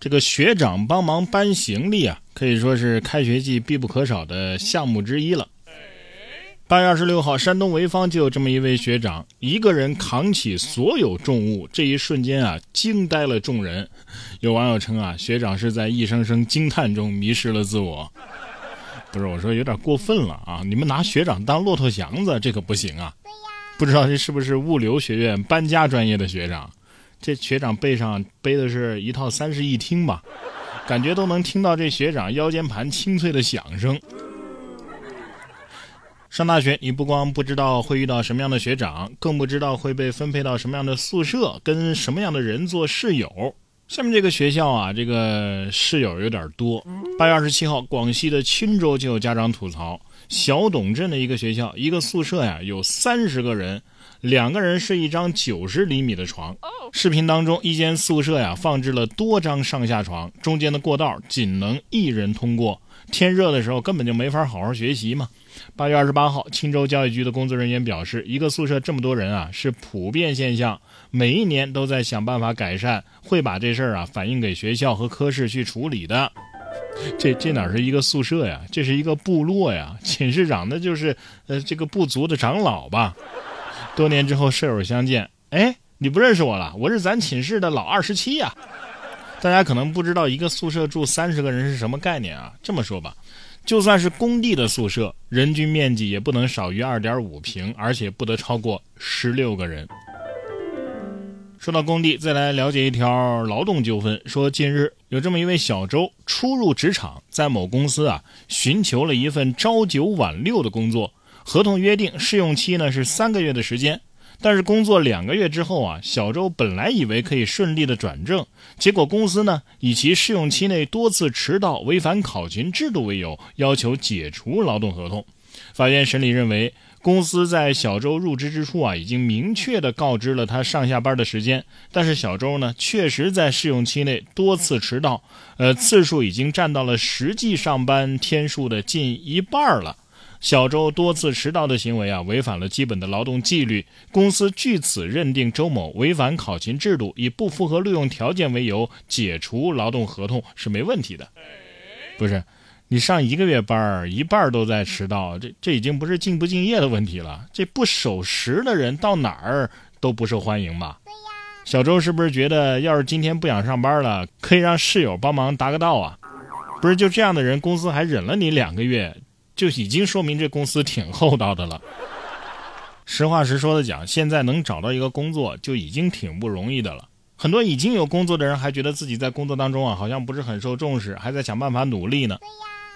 这个学长帮忙搬行李啊，可以说是开学季必不可少的项目之一了。八月二十六号，山东潍坊就有这么一位学长，一个人扛起所有重物，这一瞬间啊，惊呆了众人。有网友称啊，学长是在一声声惊叹中迷失了自我。不是我说有点过分了啊！你们拿学长当骆驼祥子，这可不行啊！不知道这是不是物流学院搬家专业的学长？这学长背上背的是一套三室一厅吧？感觉都能听到这学长腰间盘清脆的响声。上大学，你不光不知道会遇到什么样的学长，更不知道会被分配到什么样的宿舍，跟什么样的人做室友。下面这个学校啊，这个室友有点多。八月二十七号，广西的钦州就有家长吐槽，小董镇的一个学校，一个宿舍呀，有三十个人，两个人睡一张九十厘米的床。视频当中，一间宿舍呀，放置了多张上下床，中间的过道仅能一人通过。天热的时候根本就没法好好学习嘛。八月二十八号，青州教育局的工作人员表示，一个宿舍这么多人啊，是普遍现象，每一年都在想办法改善，会把这事儿啊反映给学校和科室去处理的。这这哪是一个宿舍呀？这是一个部落呀！寝室长那就是呃这个部族的长老吧？多年之后舍友相见，哎，你不认识我了？我是咱寝室的老二十七呀。大家可能不知道一个宿舍住三十个人是什么概念啊？这么说吧，就算是工地的宿舍，人均面积也不能少于二点五平，而且不得超过十六个人。说到工地，再来了解一条劳动纠纷。说近日有这么一位小周初入职场，在某公司啊寻求了一份朝九晚六的工作，合同约定试用期呢是三个月的时间。但是工作两个月之后啊，小周本来以为可以顺利的转正，结果公司呢以其试用期内多次迟到、违反考勤制度为由，要求解除劳动合同。法院审理认为，公司在小周入职之初啊，已经明确的告知了他上下班的时间，但是小周呢确实在试用期内多次迟到，呃，次数已经占到了实际上班天数的近一半了。小周多次迟到的行为啊，违反了基本的劳动纪律。公司据此认定周某违反考勤制度，以不符合录用条件为由解除劳动合同是没问题的。不是，你上一个月班一半都在迟到，这这已经不是敬不敬业的问题了。这不守时的人到哪儿都不受欢迎吧？小周是不是觉得，要是今天不想上班了，可以让室友帮忙答个到啊？不是，就这样的人，公司还忍了你两个月。就已经说明这公司挺厚道的了。实话实说的讲，现在能找到一个工作就已经挺不容易的了。很多已经有工作的人还觉得自己在工作当中啊，好像不是很受重视，还在想办法努力呢。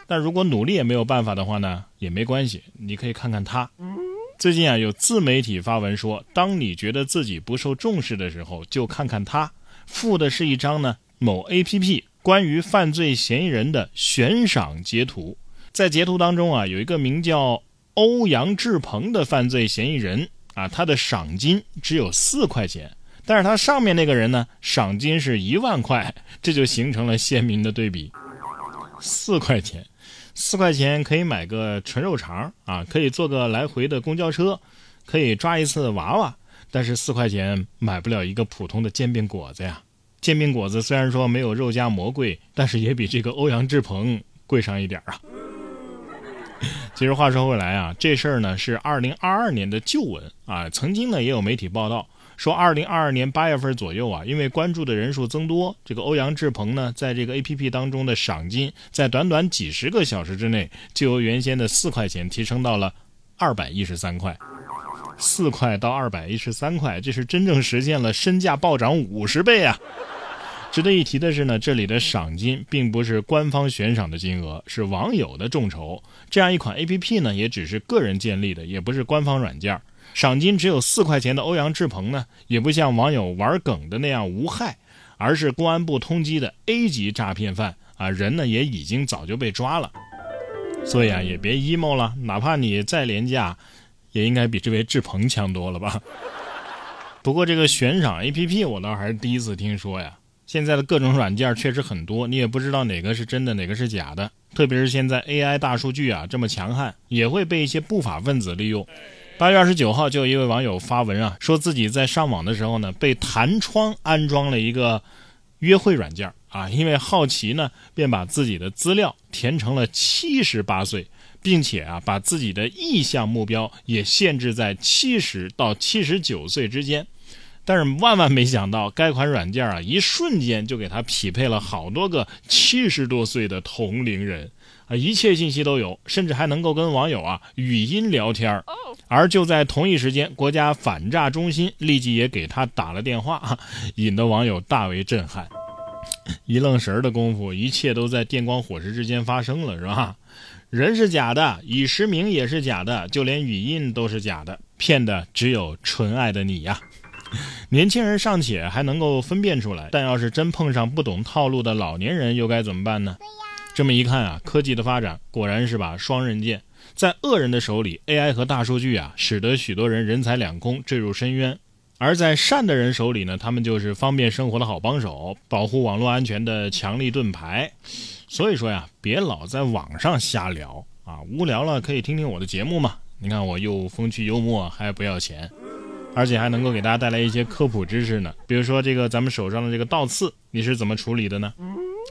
但如果努力也没有办法的话呢，也没关系，你可以看看他。最近啊，有自媒体发文说，当你觉得自己不受重视的时候，就看看他。附的是一张呢某 APP 关于犯罪嫌疑人的悬赏截图。在截图当中啊，有一个名叫欧阳志鹏的犯罪嫌疑人啊，他的赏金只有四块钱，但是他上面那个人呢，赏金是一万块，这就形成了鲜明的对比。四块钱，四块钱可以买个纯肉肠啊，可以坐个来回的公交车，可以抓一次娃娃，但是四块钱买不了一个普通的煎饼果子呀。煎饼果子虽然说没有肉夹馍贵，但是也比这个欧阳志鹏贵上一点啊。其实话说回来啊，这事儿呢是二零二二年的旧闻啊。曾经呢也有媒体报道说，二零二二年八月份左右啊，因为关注的人数增多，这个欧阳志鹏呢在这个 A P P 当中的赏金，在短短几十个小时之内，就由原先的四块钱提升到了二百一十三块。四块到二百一十三块，这是真正实现了身价暴涨五十倍啊！值得一提的是呢，这里的赏金并不是官方悬赏的金额，是网友的众筹。这样一款 A P P 呢，也只是个人建立的，也不是官方软件。赏金只有四块钱的欧阳志鹏呢，也不像网友玩梗的那样无害，而是公安部通缉的 A 级诈骗犯啊，人呢也已经早就被抓了。所以啊，也别 emo 了，哪怕你再廉价，也应该比这位志鹏强多了吧？不过这个悬赏 A P P 我倒还是第一次听说呀。现在的各种软件确实很多，你也不知道哪个是真的，哪个是假的。特别是现在 AI 大数据啊这么强悍，也会被一些不法分子利用。八月二十九号，就有一位网友发文啊，说自己在上网的时候呢，被弹窗安装了一个约会软件啊，因为好奇呢，便把自己的资料填成了七十八岁，并且啊，把自己的意向目标也限制在七十到七十九岁之间。但是万万没想到，该款软件啊，一瞬间就给他匹配了好多个七十多岁的同龄人啊，一切信息都有，甚至还能够跟网友啊语音聊天而就在同一时间，国家反诈中心立即也给他打了电话，引得网友大为震撼。一愣神儿的功夫，一切都在电光火石之间发生了，是吧？人是假的，已实名也是假的，就连语音都是假的，骗的只有纯爱的你呀！年轻人尚且还能够分辨出来，但要是真碰上不懂套路的老年人，又该怎么办呢？这么一看啊，科技的发展果然是把双刃剑，在恶人的手里，AI 和大数据啊，使得许多人人财两空，坠入深渊；而在善的人手里呢，他们就是方便生活的好帮手，保护网络安全的强力盾牌。所以说呀，别老在网上瞎聊啊，无聊了可以听听我的节目嘛。你看我又风趣幽默，还不要钱。而且还能够给大家带来一些科普知识呢，比如说这个咱们手上的这个倒刺，你是怎么处理的呢？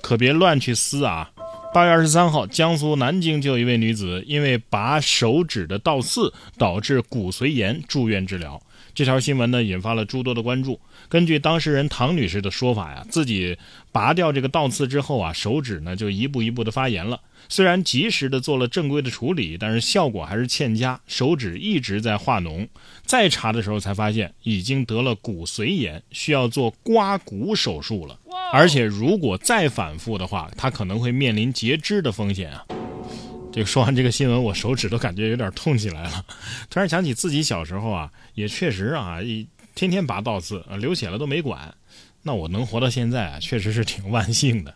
可别乱去撕啊！八月二十三号，江苏南京就有一位女子因为拔手指的倒刺导致骨髓炎住院治疗。这条新闻呢引发了诸多的关注。根据当事人唐女士的说法呀，自己拔掉这个倒刺之后啊，手指呢就一步一步的发炎了。虽然及时的做了正规的处理，但是效果还是欠佳，手指一直在化脓。再查的时候才发现已经得了骨髓炎，需要做刮骨手术了。而且如果再反复的话，他可能会面临截肢的风险啊。这个说完这个新闻，我手指都感觉有点痛起来了。突然想起自己小时候啊，也确实啊，一天天拔倒刺，流血了都没管。那我能活到现在啊，确实是挺万幸的。